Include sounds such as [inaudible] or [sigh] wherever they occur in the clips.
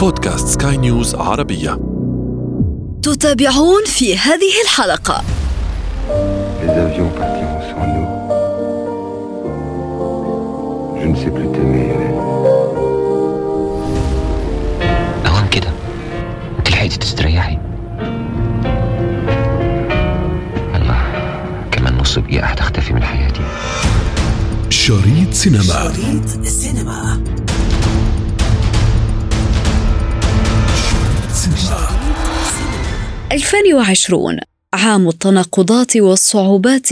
بودكاست سكاي نيوز عربية. تتابعون في هذه الحلقة. Les avions partiront sans nous. Je ne sais plus t'aimer, Hélène. أوام كده. انت لحقتي تستريحي. الله كمان نص دقيقة هتختفي من حياتي. شريط سينما. شريط السينما 2020 عام التناقضات والصعوبات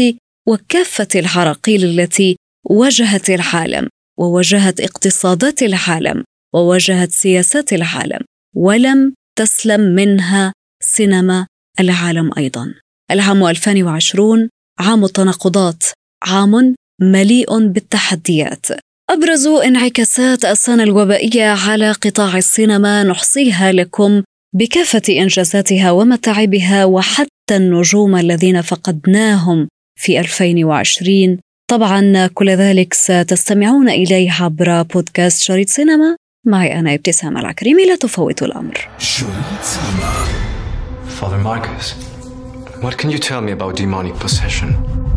وكافة العراقيل التي واجهت العالم وواجهت اقتصادات العالم وواجهت سياسات العالم ولم تسلم منها سينما العالم أيضا. العام 2020 عام التناقضات، عام مليء بالتحديات. أبرز انعكاسات السنة الوبائية على قطاع السينما نحصيها لكم بكافة إنجازاتها ومتاعبها وحتى النجوم الذين فقدناهم في 2020 طبعا كل ذلك ستستمعون إليه عبر بودكاست شريط سينما. معي أنا ابتسام العكريمي لا تفوتوا الأمر. شريط سينما. Father Marcus, what can you tell me about demonic possession?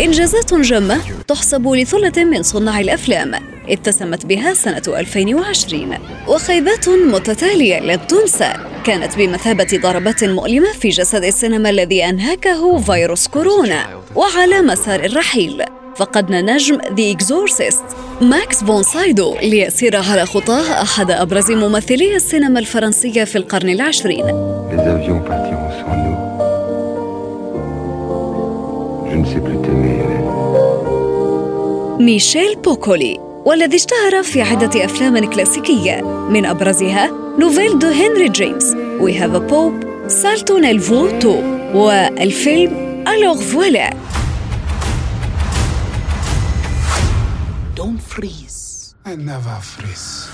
إنجازات جمة تحسب لثلة من صناع الأفلام. اتسمت بها سنة 2020 وخيبات متتالية لن تنسى كانت بمثابة ضربات مؤلمة في جسد السينما الذي أنهكه فيروس كورونا وعلى مسار الرحيل. فقدنا نجم The Exorcist ماكس فون سايدو ليسير على خطاه أحد أبرز ممثلي السينما الفرنسية في القرن العشرين. Ne sais plus t'aimer, Hélène. ميشيل بوكولي والذي اشتهر في عدة أفلام كلاسيكية من أبرزها nouvelle de Henry James We Have a Pope Salto nel vuoto والفيلم Alors voilà I never freeze.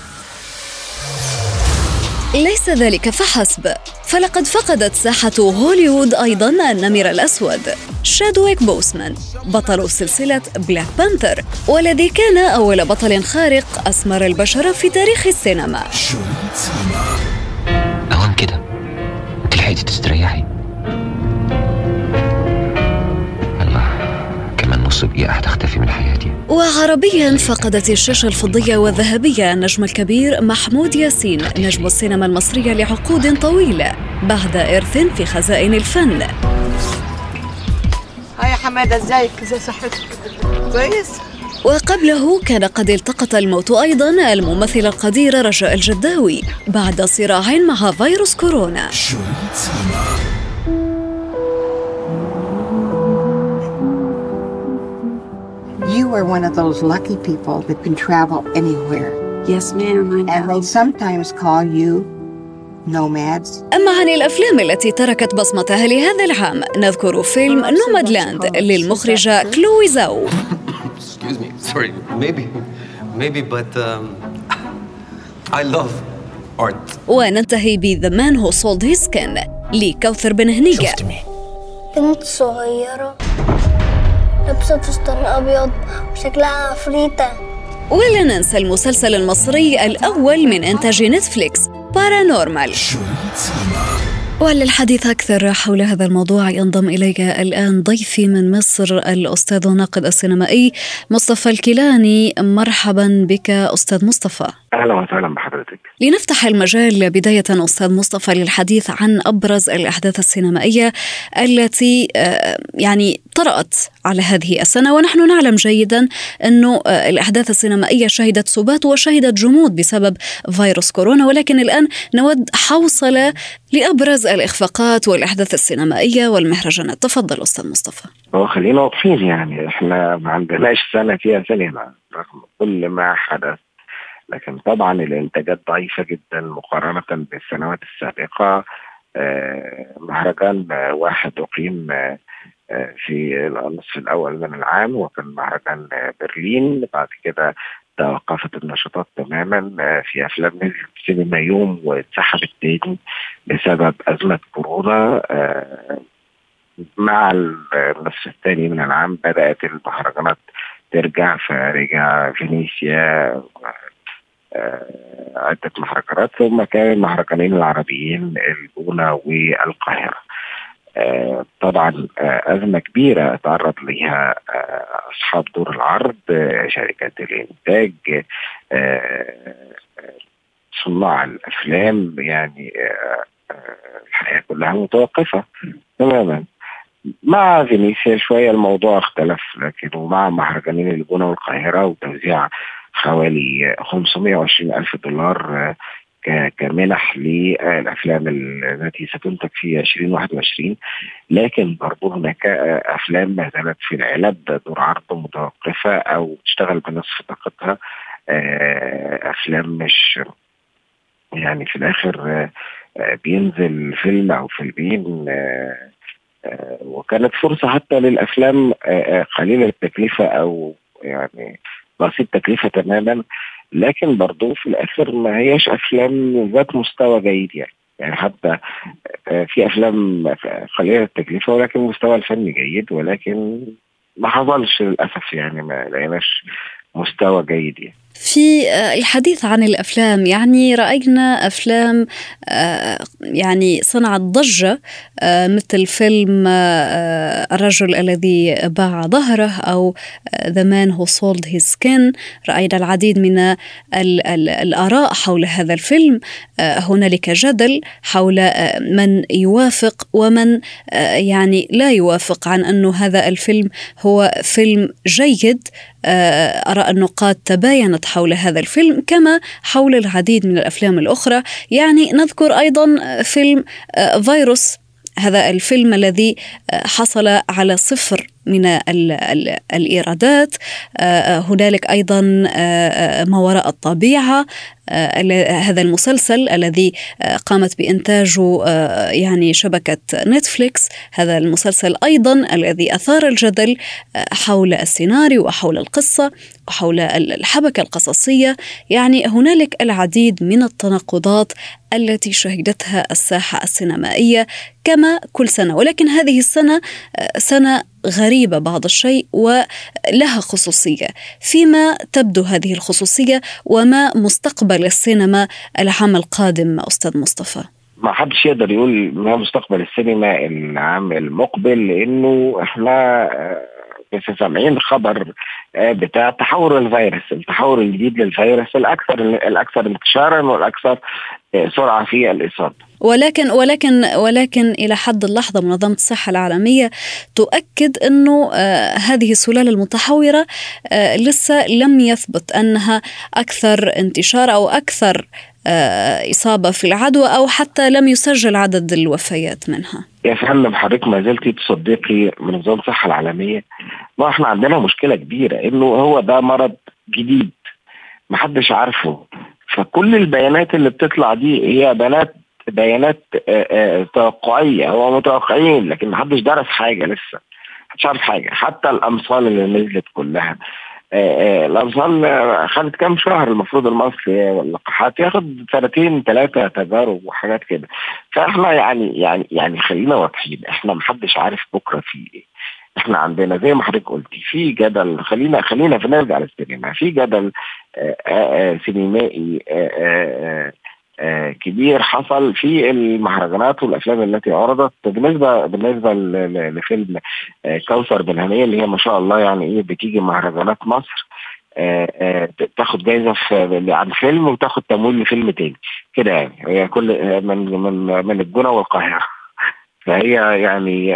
ليس ذلك فحسب فلقد فقدت ساحة هوليوود أيضا النمر الأسود. شادويك بوسمان بطل سلسلة Black Panther والذي كان أول بطل خارق أسمر البشرة في تاريخ السينما. أوام كده. أنت لحقتي تستريحي. الله كمان نص دقيقة وعربيا فقدت الشاشة الفضية والذهبية النجم الكبير محمود ياسين نجم السينما المصرية لعقود طويلة بعد إرث في خزائن الفن. هاي يا حمادة إزيك؟ ازي صحتك؟ كويس؟ وقبله كان قد التقط الموت أيضا الممثل القدير رجاء الجداوي بعد صراع مع فيروس كورونا. You are one of those lucky people that can travel anywhere. Yes ma'am And they sometimes call you nomads. أما عن الأفلام التي تركت بصمتها لهذا العام نذكر فيلم Nomadland للمخرجة كلوي زاو [laughs] Excuse me. Sorry. Maybe. Maybe, but um, I love art. وننتهي ب The Man Who Sold His Skin لكوثر بن هنيجة بنت صغيرة لابسة فستان أبيض وشكلها عفريتة ولا ننسى المسلسل المصري الأول من إنتاج نتفليكس Paranormal. وللحديث أكثر حول هذا الموضوع ينضم إلي الآن ضيفي من مصر الأستاذ الناقد السينمائي مصطفى الكيلاني. مرحبا بك أستاذ مصطفى. أهلا وسهلا بحضرتك. لنفتح المجال بداية أستاذ مصطفى للحديث عن أبرز الأحداث السينمائية التي آه، يعني طرأت على هذه السنة. ونحن نعلم جيدا أنه آه، الأحداث السينمائية شهدت سبات وشهدت جمود بسبب فيروس كورونا. ولكن الآن نود حوصلة لأبرز الإخفاقات والأحداث السينمائية والمهرجانات تفضل أستاذ مصطفى. هو خلينا واضحين يعني إحنا ما عندناش سنة فيها سينما رغم كل ما حدث. لكن طبعا الإنتاجات ضعيفة جدا مقارنة بالسنوات السابقة. آه، مهرجان آه، واحد أقيم آه، في النصف الأول من العام وكان مهرجان برلين. بعد كده توقفت النشاطات تماما في أفلام نزلت السينما يوم واتسحبت تاني بسبب أزمة كورونا. مع النصف الثاني من العام بدأت المهرجانات ترجع فرجع فينيسيا عدة مهرجانات ثم كان المهرجانين العربيين الجونة والقاهرة. طبعا أزمة كبيرة تعرض لها أصحاب دور العرض شركات الإنتاج صناع الأفلام يعني الحياة كلها متوقفة تماما. مع فينيسيا شوية الموضوع اختلف لكن ومع مهرجانين الجونة والقاهرة وتوزيع حوالي 520 ألف دولار كمنح للأفلام التي ستنتج في 2021 لكن برضو هناك أفلام ما زالت في العلب دور عرض متوقفة أو تشتغل بنصف طاقتها أفلام مش يعني في الآخر بينزل فيلم أو فيلمين وكانت فرصة حتى للأفلام قليلة التكلفة أو يعني بسيط تكلفه تماما لكن برضو في الآخر ما هياش أفلام ذات مستوى جيد يعني. يعني حتى في أفلام قليله التكلفة ولكن المستوى الفني جيد ولكن ما حصلش للأسف يعني ما لقيناش مستوى جيد يعني. في الحديث عن الأفلام. يعني رأينا أفلام يعني صنعت ضجة مثل فيلم الرجل الذي باع ظهره أو The Man Who Sold His Skin رأينا العديد من ال ال الآراء حول هذا الفيلم. هنالك جدل حول من يوافق ومن يعني لا يوافق عن انه هذا الفيلم هو فيلم جيد. اراء النقاد تباينت حول هذا الفيلم كما حول العديد من الأفلام الأخرى. يعني نذكر أيضا فيلم فيروس. هذا الفيلم الذي حصل على صفر من ال ال الإيرادات. هنالك أيضا ما وراء الطبيعة هذا المسلسل الذي قامت بانتاجه يعني شبكة نتفليكس. هذا المسلسل أيضا الذي أثار الجدل حول السيناريو وحول القصة وحول الحبكة القصصية. يعني هنالك العديد من التناقضات التي شهدتها الساحة السينمائية كما كل سنة. ولكن هذه السنة سنة غريبة بعض الشيء ولها خصوصية. فيما تبدو هذه الخصوصية وما مستقبل السينما العام القادم أستاذ مصطفى؟ ما حدش يقدر يقول ما مستقبل السينما العام المقبل لأنه إحنا لسه سامعين خبر بتاع تحور الفيروس التحور الجديد للفيروس الأكثر الأكثر انتشارا والأكثر سرعة في الإصابة. ولكن ولكن ولكن إلى حد اللحظة منظمة الصحة العالمية تؤكد إنه آه هذه السلالة المتحورة آه لسه لم يثبت أنها أكثر انتشار أو أكثر آه إصابة في العدوى أو حتى لم يسجل عدد الوفيات منها. يا فندم حضرتك ما زلتي تصدقي منظمة الصحة العالمية ما إحنا عندنا مشكلة كبيرة إنه هو ده مرض جديد محدش عارفه فكل البيانات اللي بتطلع دي هي بيانات بيانات توقعية. هو متوقعين لكن محدش درس حاجة لسه. محدش عارف حاجة. حتى الأمثال اللي نزلت كلها. الأمثال خدت كام شهر. المفروض المصري واللقاحات ياخد سنتين ثلاثة تجارب وحاجات كده. فإحنا يعني يعني يعني خلينا واضحين. إحنا محدش عارف بكرة في إيه. إحنا عندنا زي ما حضرتك قلتي في جدل. خلينا خلينا في نرجع للسينما. في جدل سينمائي آه كبير حصل في المهرجانات والأفلام التي عرضت. بالنسبة بالنسبة لفيلم آه كوثر بن هنيه اللي هي ما شاء الله يعني إيه بتيجي مهرجانات مصر آه تاخد جايزة عن فيلم وتاخد تمويل لفيلم تاني. كده يعني. هي كل من من من الجونة والقاهرة. [laughs] فهي يعني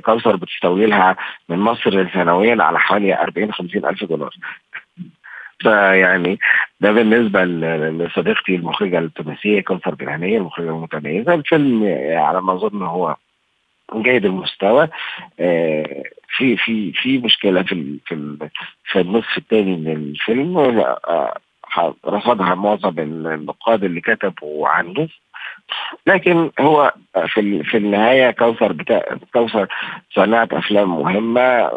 كوثر بتستولي لها من مصر سنويا على حوالي 40 50 ألف دولار. فيعني ده بالنسبة لصديقتي المخرجة التونسية كوثر بالهنيه المخرجة المتميزه الفيلم على ما أظن هو جيد المستوى. في في في مشكلة في في في النصف الثاني من الفيلم. رصدها معظم النقاد اللي كتبوا عنه. لكن هو في في النهاية كوثر بتا... كوثر صنعت أفلام مهمة.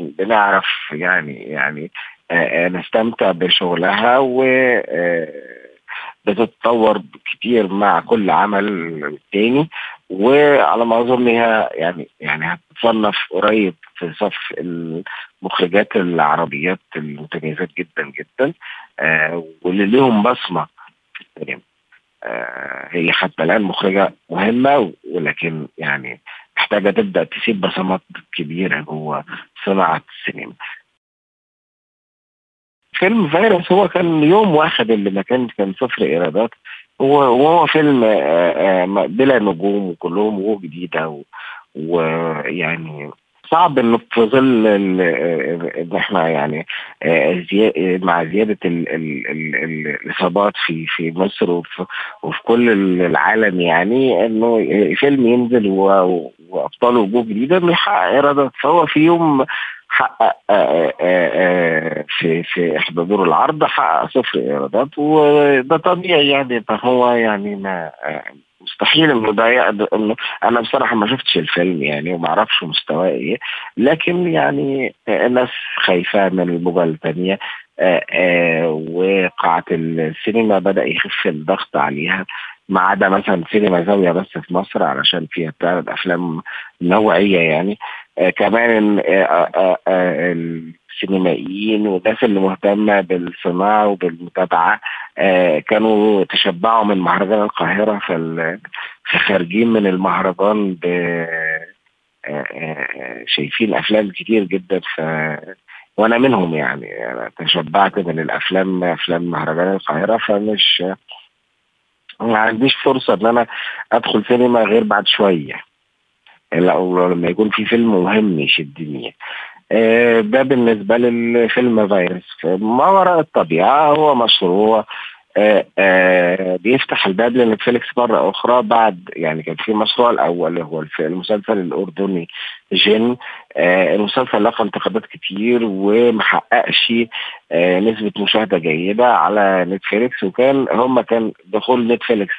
بنعرف يعني يعني نستمتع بشغلها و بتتطور كتير مع كل عمل تاني. وعلى ما أظن هي يعني يعني هتتصنف قريب في صف المخرجات العربيات المتميزات جدا جدا آه، واللي ليهم بصمة في السينما آه، هي حتى الآن مخرجة مهمة ولكن يعني محتاجة تبدأ تسيب بصمات كبيرة جوه صناعة السينما. فيلم فيروس هو كان يوم واحد اللي ما كان كان صفر إيرادات. هو وهو فيلم آه، آه، بلا نجوم وكلهم وجوه جديده ويعني صعب إنه في ظل آه، إن إحنا يعني مع زيادة ال- ال- ال- ال- الإصابات في في مصر وفي, وفي كل العالم يعني إنه فيلم ينزل وابطاله وجوه جديدة انه يحقق إيرادات. فهو في يوم حقق آه، آه، آه، في في إحدى دور العرض حقق صفر إيرادات وده طبيعي يعني فهو يعني ما مستحيل إنه ده يقدر أنا بصراحة ما شفتش الفيلم يعني وما أعرفش مستواه إيه لكن يعني الناس خايفة من الموجة الثانية وقاعة السينما بدأ يخف الضغط عليها ما عدا مثلا سينما زاوية بس في مصر علشان فيها بتعرض أفلام نوعية يعني. كمان آه آه آه السينمائيين والناس اللي مهتمة بالصناعة وبالمتابعة آه كانوا تشبعوا من مهرجان القاهرة فال- فخارجين من المهرجان آه، آه، شايفين أفلام كتير جدا ف وأنا منهم يعني أنا تشبعت من الأفلام أفلام مهرجان القاهرة فمش ما عنديش فرصة إن أنا أدخل سينما غير بعد شوية. لا لما يكون في فيلم مهم يشدني آه، ده بالنسبة للفيلم فيروس. ما وراء الطبيعة هو مشروع. آه، آه، بيفتح الباب لنتفليكس مرة أخرى بعد يعني كان في مشروع الأول هو المسلسل الأردني جن. المسلسل لقى انتقادات كتير ومحققش نسبة مشاهدة جيدة على نتفليكس وكان هم كان دخول نتفليكس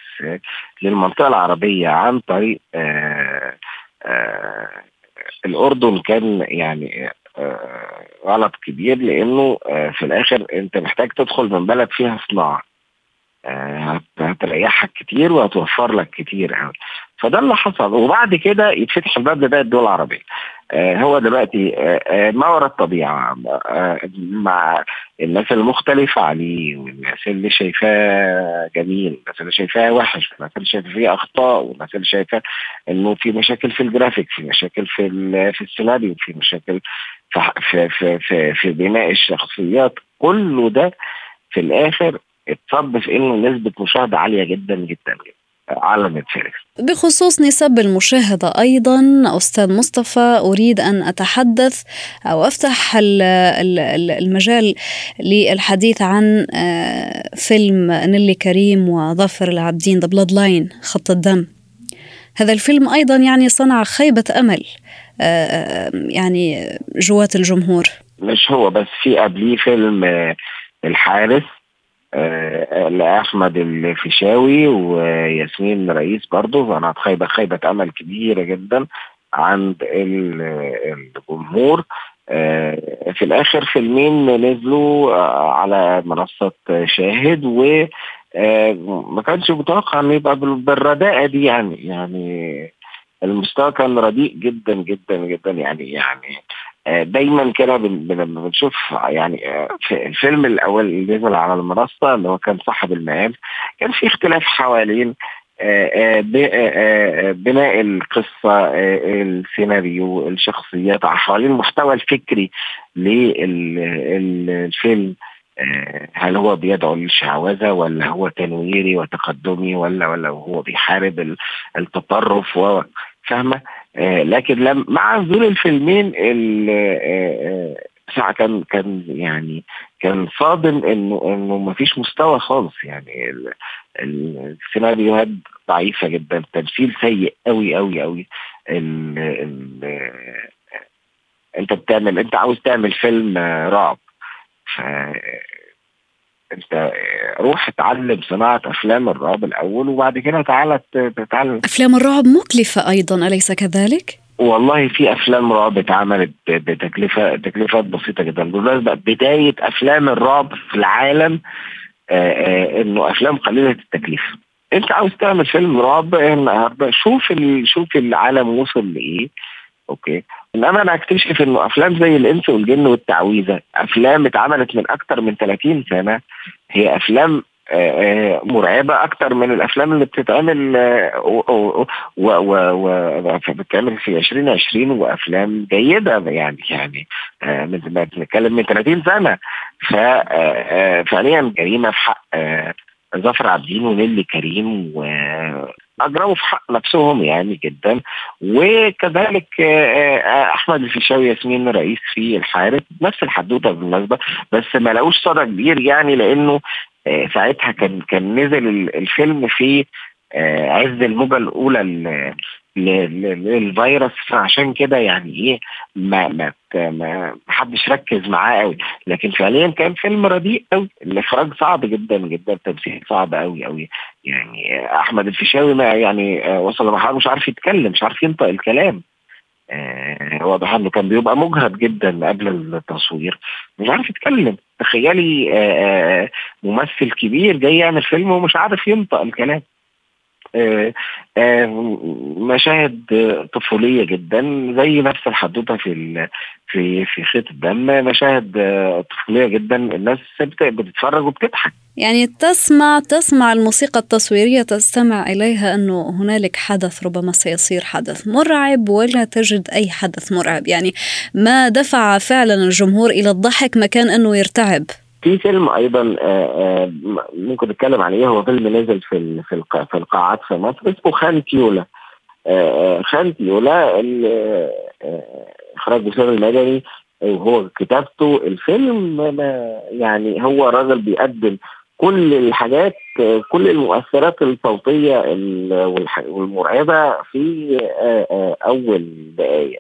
للمنطقة العربية عن طريق آه، الأردن كان يعني آه، غلط كبير لأنه آه، في الآخر أنت محتاج تدخل من بلد فيها صناعة. هت- هتريحك كتير وهتوفر لك كتير. قوي فده اللي حصل. وبعد كده يتفتح الباب لباقي الدول العربية. آه، هو دلوقتي آه، آه، ما وراء الطبيعة آه، مع الناس المختلفة عليه والناس اللي شايفاه جميل والناس اللي شايفاه وحش والناس اللي شايفاه فيه أخطاء والناس اللي شايفاه إنه في مشاكل في الجرافيك في مشاكل في في السيناريو في مشاكل في في في, في, بناء الشخصيات. كله ده في الآخر اتصب في إنه نسبة مشاهدة عالية جدا جدا جدا. على نتفليكس بخصوص نسب المشاهدة أيضا أستاذ مصطفى أريد أن أتحدث أو أفتح ال- ال- ال- المجال للحديث عن آه، فيلم نيلي كريم وظافر العابدين The Blood Line خط الدم. هذا الفيلم أيضا يعني صنع خيبة أمل آه، آه، يعني جوات الجمهور. مش هو بس في قبليه فيلم الحارس آه، لأحمد الفيشاوي وياسمين رئيس برضه. فأنا خيبة خيبة أمل كبيرة جدا عند ال- الجمهور. آه، في الآخر فيلمين نزلوا على منصة شاهد و آه، ما كانش متوقع إنه يبقى بال- بالرداءة دي يعني. يعني المستوى كان رديء جدا جدا جدا يعني يعني دايما كده بنشوف يعني آه، في الفيلم الأول اللي نزل على المنصة اللي هو كان صاحب المقام كان في اختلاف حوالين آه، آه، آه، آه، بناء القصة آه، السيناريو الشخصيات حوالين المحتوى الفكري للفيلم. آه، هل هو بيدعو للشعوذة ولا هو تنويري وتقدمي ولا ولا هو بيحارب ال- التطرف فاهمة؟ آه، لكن لم مع نزول الفيلمين ال- آه، آه، ساعة كان كان يعني كان صادم انه إنه ما فيش مستوى خالص. يعني ال- ال- السيناريوهات ضعيفة جدا التمثيل سيء قوي قوي قوي ال ال آه، أنت بتعمل أنت عاوز تعمل فيلم آه، رعب انت روح اتعلم صناعة أفلام الرعب الأول وبعد كده تعالى تتعلم أفلام الرعب مكلفة أيضا أليس كذلك؟ والله في أفلام رعب اتعملت بتكلفة تكلفات بسيطة جدا بالمناسبة بداية أفلام الرعب في العالم إنه أفلام قليلة التكلفة أنت عاوز تعمل فيلم رعب النهارده شوف. شوف العالم وصل لإيه أوكي. إنما أنا اكتشف إنه أفلام زي الإنس والجن والتعويذة أفلام اتعملت من أكتر من 30 سنة هي أفلام آه، آه، مرعبة أكتر من الأفلام اللي بتتعمل آه، و- و- و- و- بتتعمل في 2020 وأفلام جيدة يعني يعني من بنتكلم من 30 سنة. ففعليا جريمة في حق ظفر عابدين ونيلي كريم واجرموا في حق نفسهم يعني جدا. وكذلك آه، آه، أحمد الفيشاوي ياسمين رئيس في الحارس نفس الحدوتة بالمناسبة بس ما لقوش صدى كبير يعني لأنه آه، ساعتها كان كان نزل ال- الفيلم في عز الموجة الأولى للفيروس فعشان كده يعني إيه ما ما ما حدش ركز معاه قوي لكن فعليا كان فيلم رديء قوي الإخراج صعب جدا جدا التمثيل صعب قوي قوي يعني أحمد الفيشاوي ما يعني آه، وصل لمرحلة مش عارف يتكلم مش عارف ينطق الكلام. آه، واضح إنه كان بيبقى مجهد جدا قبل التصوير. مش عارف يتكلم. تخيلي آه، آه، ممثل كبير جاي يعمل فيلم ومش عارف ينطق الكلام. مشاهد آه، طفولية جدا زي نفس الحدوتة في في في خيط الدم مشاهد آه، طفولية جدا الناس بت- بتتفرج وبتضحك. يعني تسمع تسمع الموسيقى التصويرية تستمع إليها أنه هنالك حدث ربما سيصير حدث مرعب ولا تجد أي حدث مرعب. يعني ما دفع فعلا الجمهور إلى الضحك مكان أنه يرتعب. في فيلم أيضا آه، آه، ممكن نتكلم عليه. هو فيلم نزل في في الق- في القاعات في مصر اسمه خان تيولا. آه، خان تيولا إخراج وسام المدني وهو كتابته. الفيلم يعني هو راجل بيقدم كل الحاجات كل المؤثرات الصوتية والمرعبة في أول دقائق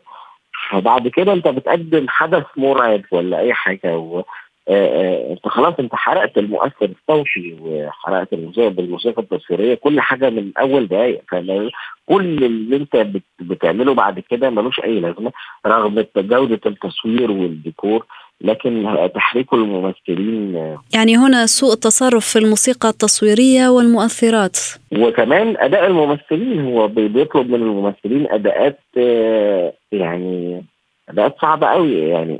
فبعد كده أنت بتقدم حدث مرعب ولا أي حاجة انت خلاص انت حرقت المؤثر الصوتي وحرقت الموسيقى التصويرية كل حاجة من أول دقائق فكل اللي انت بت- بتعمله بعد كده ملوش أي لازمة رغم جودة التصوير والديكور لكن تحريك الممثلين آه، يعني هنا سوء التصرف في الموسيقى التصويرية والمؤثرات. وكمان أداء الممثلين هو بي- بيطلب من الممثلين أداءات آه، يعني اداءات صعبة قوي يعني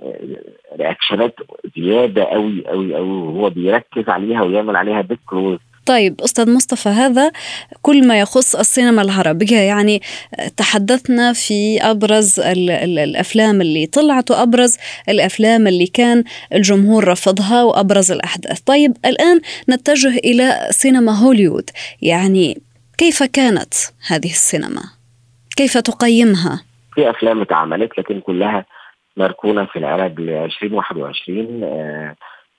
reaction ات زيادة قوي قوي قوي وهو بيركز عليها ويعمل عليها ذكر طيب أستاذ مصطفى هذا كل ما يخص السينما العربية يعني تحدثنا في أبرز ال ال الأفلام اللي طلعت وأبرز الأفلام اللي كان الجمهور رفضها وأبرز الأحداث طيب الآن نتجه إلى سينما هوليوود يعني كيف كانت هذه السينما؟ كيف تقيمها؟ في أفلام اتعملت لكن كلها مركونة في العراق ل 2021 آه،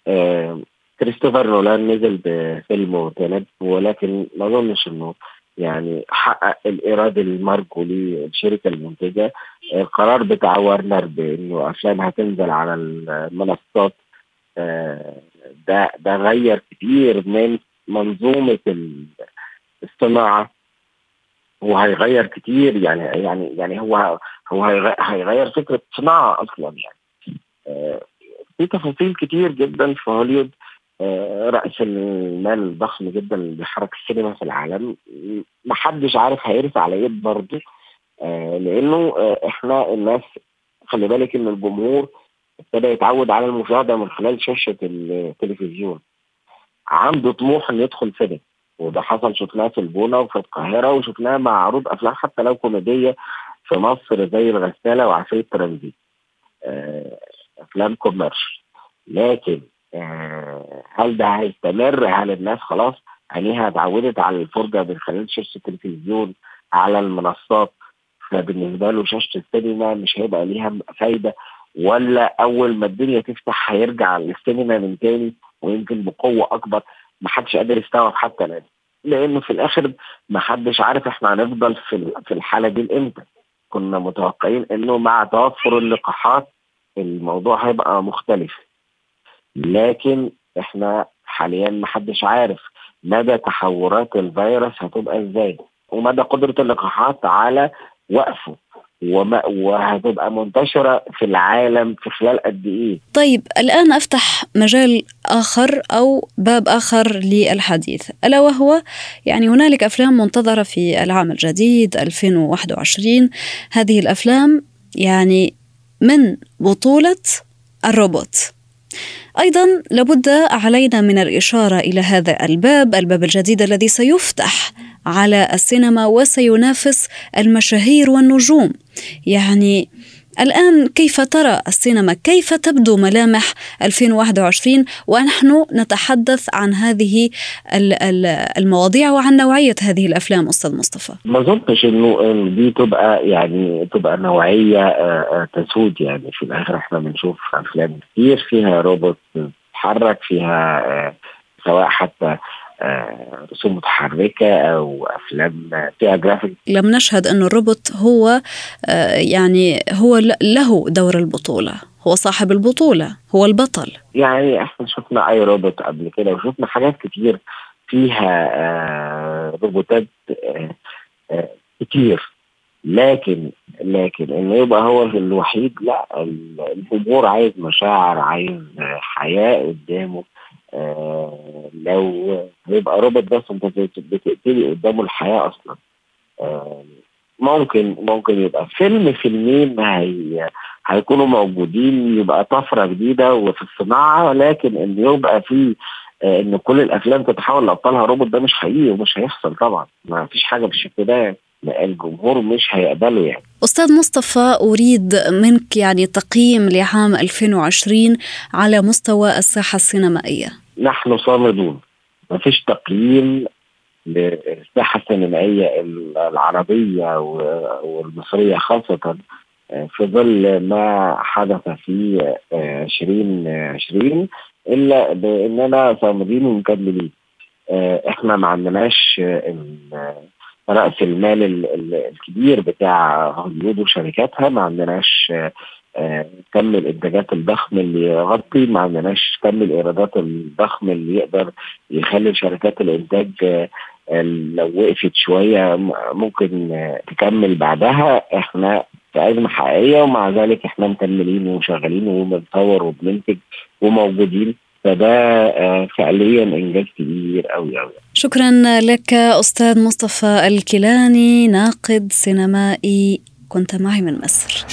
آه، كريستوفر نولان نزل بفيلم تنب ولكن ما أظنش إنه يعني حقق الإيراد المرجو للشركة المنتجة. القرار بتاع وارنر بإنه أفلام هتنزل على المنصات آه، ده ده غير كتير من منظومة ال- الصناعه وهيغير كتير يعني يعني يعني هو هو هيغ- هيغير فكرة صناعة أصلا يعني. آه، في تفاصيل كتير جدا في هوليوود آه، رأس المال الضخم جدا اللي بيحرك السينما في العالم. محدش عارف هيرس على إيه برضه. آه، لأنه آه، إحنا الناس خلي بالك إن الجمهور ابتدى يتعود على المشاهدة من خلال شاشة التلفزيون. عنده طموح إنه يدخل سينما. وده حصل شفناه في البونة وفي القاهرة وشفناه مع عروض أفلام حتى لو كوميدية في مصر زي الغسالة وعفريت ترانزيت. آه، أفلام كوميرش لكن آه، هل ده هيستمر؟ هل الناس خلاص عينيها اتعودت على الفرجة من خلال شاشة التلفزيون على المنصات؟ فبالنسبة له شاشة السينما مش هيبقى ليها فايدة ولا أول ما الدنيا تفتح هيرجع للسينما من تاني؟ ويمكن بقوة أكبر محدش قادر يستوعب حتى الآن. لأنه في الآخر محدش عارف إحنا هنفضل في في الحالة دي لإمتى. كنا متوقعين إنه مع توفر اللقاحات الموضوع هيبقى مختلف. لكن إحنا حاليا محدش عارف مدى تحورات الفيروس هتبقى إزاي ومدى قدرة اللقاحات على وقفه. وما وهتبقى منتشرة في العالم في خلال قد إيه؟ طيب الآن أفتح مجال آخر أو باب آخر للحديث. ألا وهو يعني هنالك أفلام منتظرة في العام الجديد 2021 هذه الأفلام يعني من بطولة الروبوت. أيضا لابد علينا من الإشارة إلى هذا الباب الباب الجديد الذي سيفتح على السينما وسينافس المشاهير والنجوم. يعني الآن كيف ترى السينما؟ كيف تبدو ملامح 2021 ونحن نتحدث عن هذه المواضيع وعن نوعية هذه الأفلام أستاذ مصطفى. ما ظنتش إنه دي تبقى يعني تبقى نوعية آه، آه، تسود. يعني في الآخر إحنا بنشوف أفلام كتير فيها روبوت بتتحرك فيها آه، سواء حتى رسوم متحركة أو أفلام فيها جرافيك لم نشهد أن الروبوت هو آه، يعني هو له دور البطولة. هو صاحب البطولة هو البطل. يعني إحنا شفنا أي روبوت قبل كده وشفنا حاجات كتير فيها آه، روبوتات كتير. لكن لكن إنه يبقى هو الوحيد لا الجمهور عايز مشاعر عايز حياة قدامه آه لو يبقى روبوت بس انت بتقتلي قدامه الحياة أصلا. آه ممكن ممكن يبقى فيلم فيلمين هي هيكونوا موجودين يبقى طفرة جديدة وفي الصناعة لكن إن يبقى في آه إن كل الأفلام تتحول لأبطالها روبوت ده مش حقيقي ومش هيحصل طبعا. ما فيش حاجة بالشكل ده الجمهور مش هيقبله يعني. أستاذ مصطفى أريد منك يعني تقييم لعام 2020 على مستوى الساحة السينمائية. نحن صامدون. ما فيش تقييم للساحة السينمائية العربية والمصرية خاصة آه، في ظل ما حدث في 2020 آه، إلا بأننا صامدين ومكملين. آه، إحنا ما عندناش رأس المال الكبير بتاع هوليوود وشركاتها ما عندناش آه، كم الانتاجات الضخم اللي يغطي ما عندناش كم الايرادات الضخم اللي يقدر يخلي شركات الانتاج آه، لو وقفت شوية ممكن تكمل بعدها. إحنا في أزمة حقيقية ومع ذلك إحنا مكملين وشغالين وبنصور وبننتج وموجودين. فده آه، فعليا إنجاز كبير قوي قوي شكرا لك أستاذ مصطفى الكيلاني ناقد سينمائي كنت معي من مصر.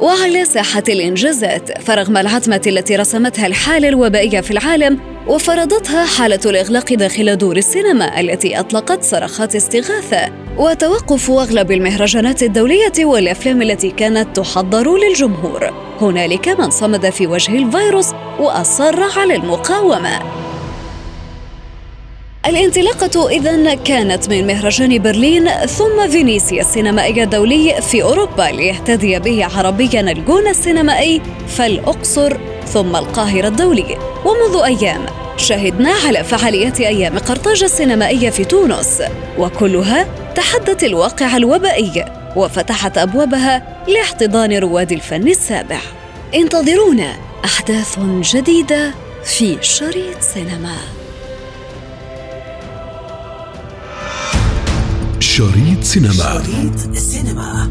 وعلى ساحة الإنجازات فرغم العتمة التي رسمتها الحالة الوبائية في العالم وفرضتها حالة الإغلاق داخل دور السينما التي أطلقت صرخات استغاثة وتوقف أغلب المهرجانات الدولية والأفلام التي كانت تحضر للجمهور. هنالك من صمد في وجه الفيروس وأصر على المقاومة. الانطلاقة إذا كانت من مهرجان برلين ثم فينيسيا السينمائي الدولي في أوروبا ليهتدي به عربيا الجون السينمائي فالأقصر ثم القاهرة الدولي. ومنذ أيام شهدنا على فعاليات أيام قرطاج السينمائية في تونس وكلها تحدت الواقع الوبائي وفتحت أبوابها لاحتضان رواد الفن السابع. انتظرونا أحداث جديدة في شريط سينما. شريط سينما. شريط سينما.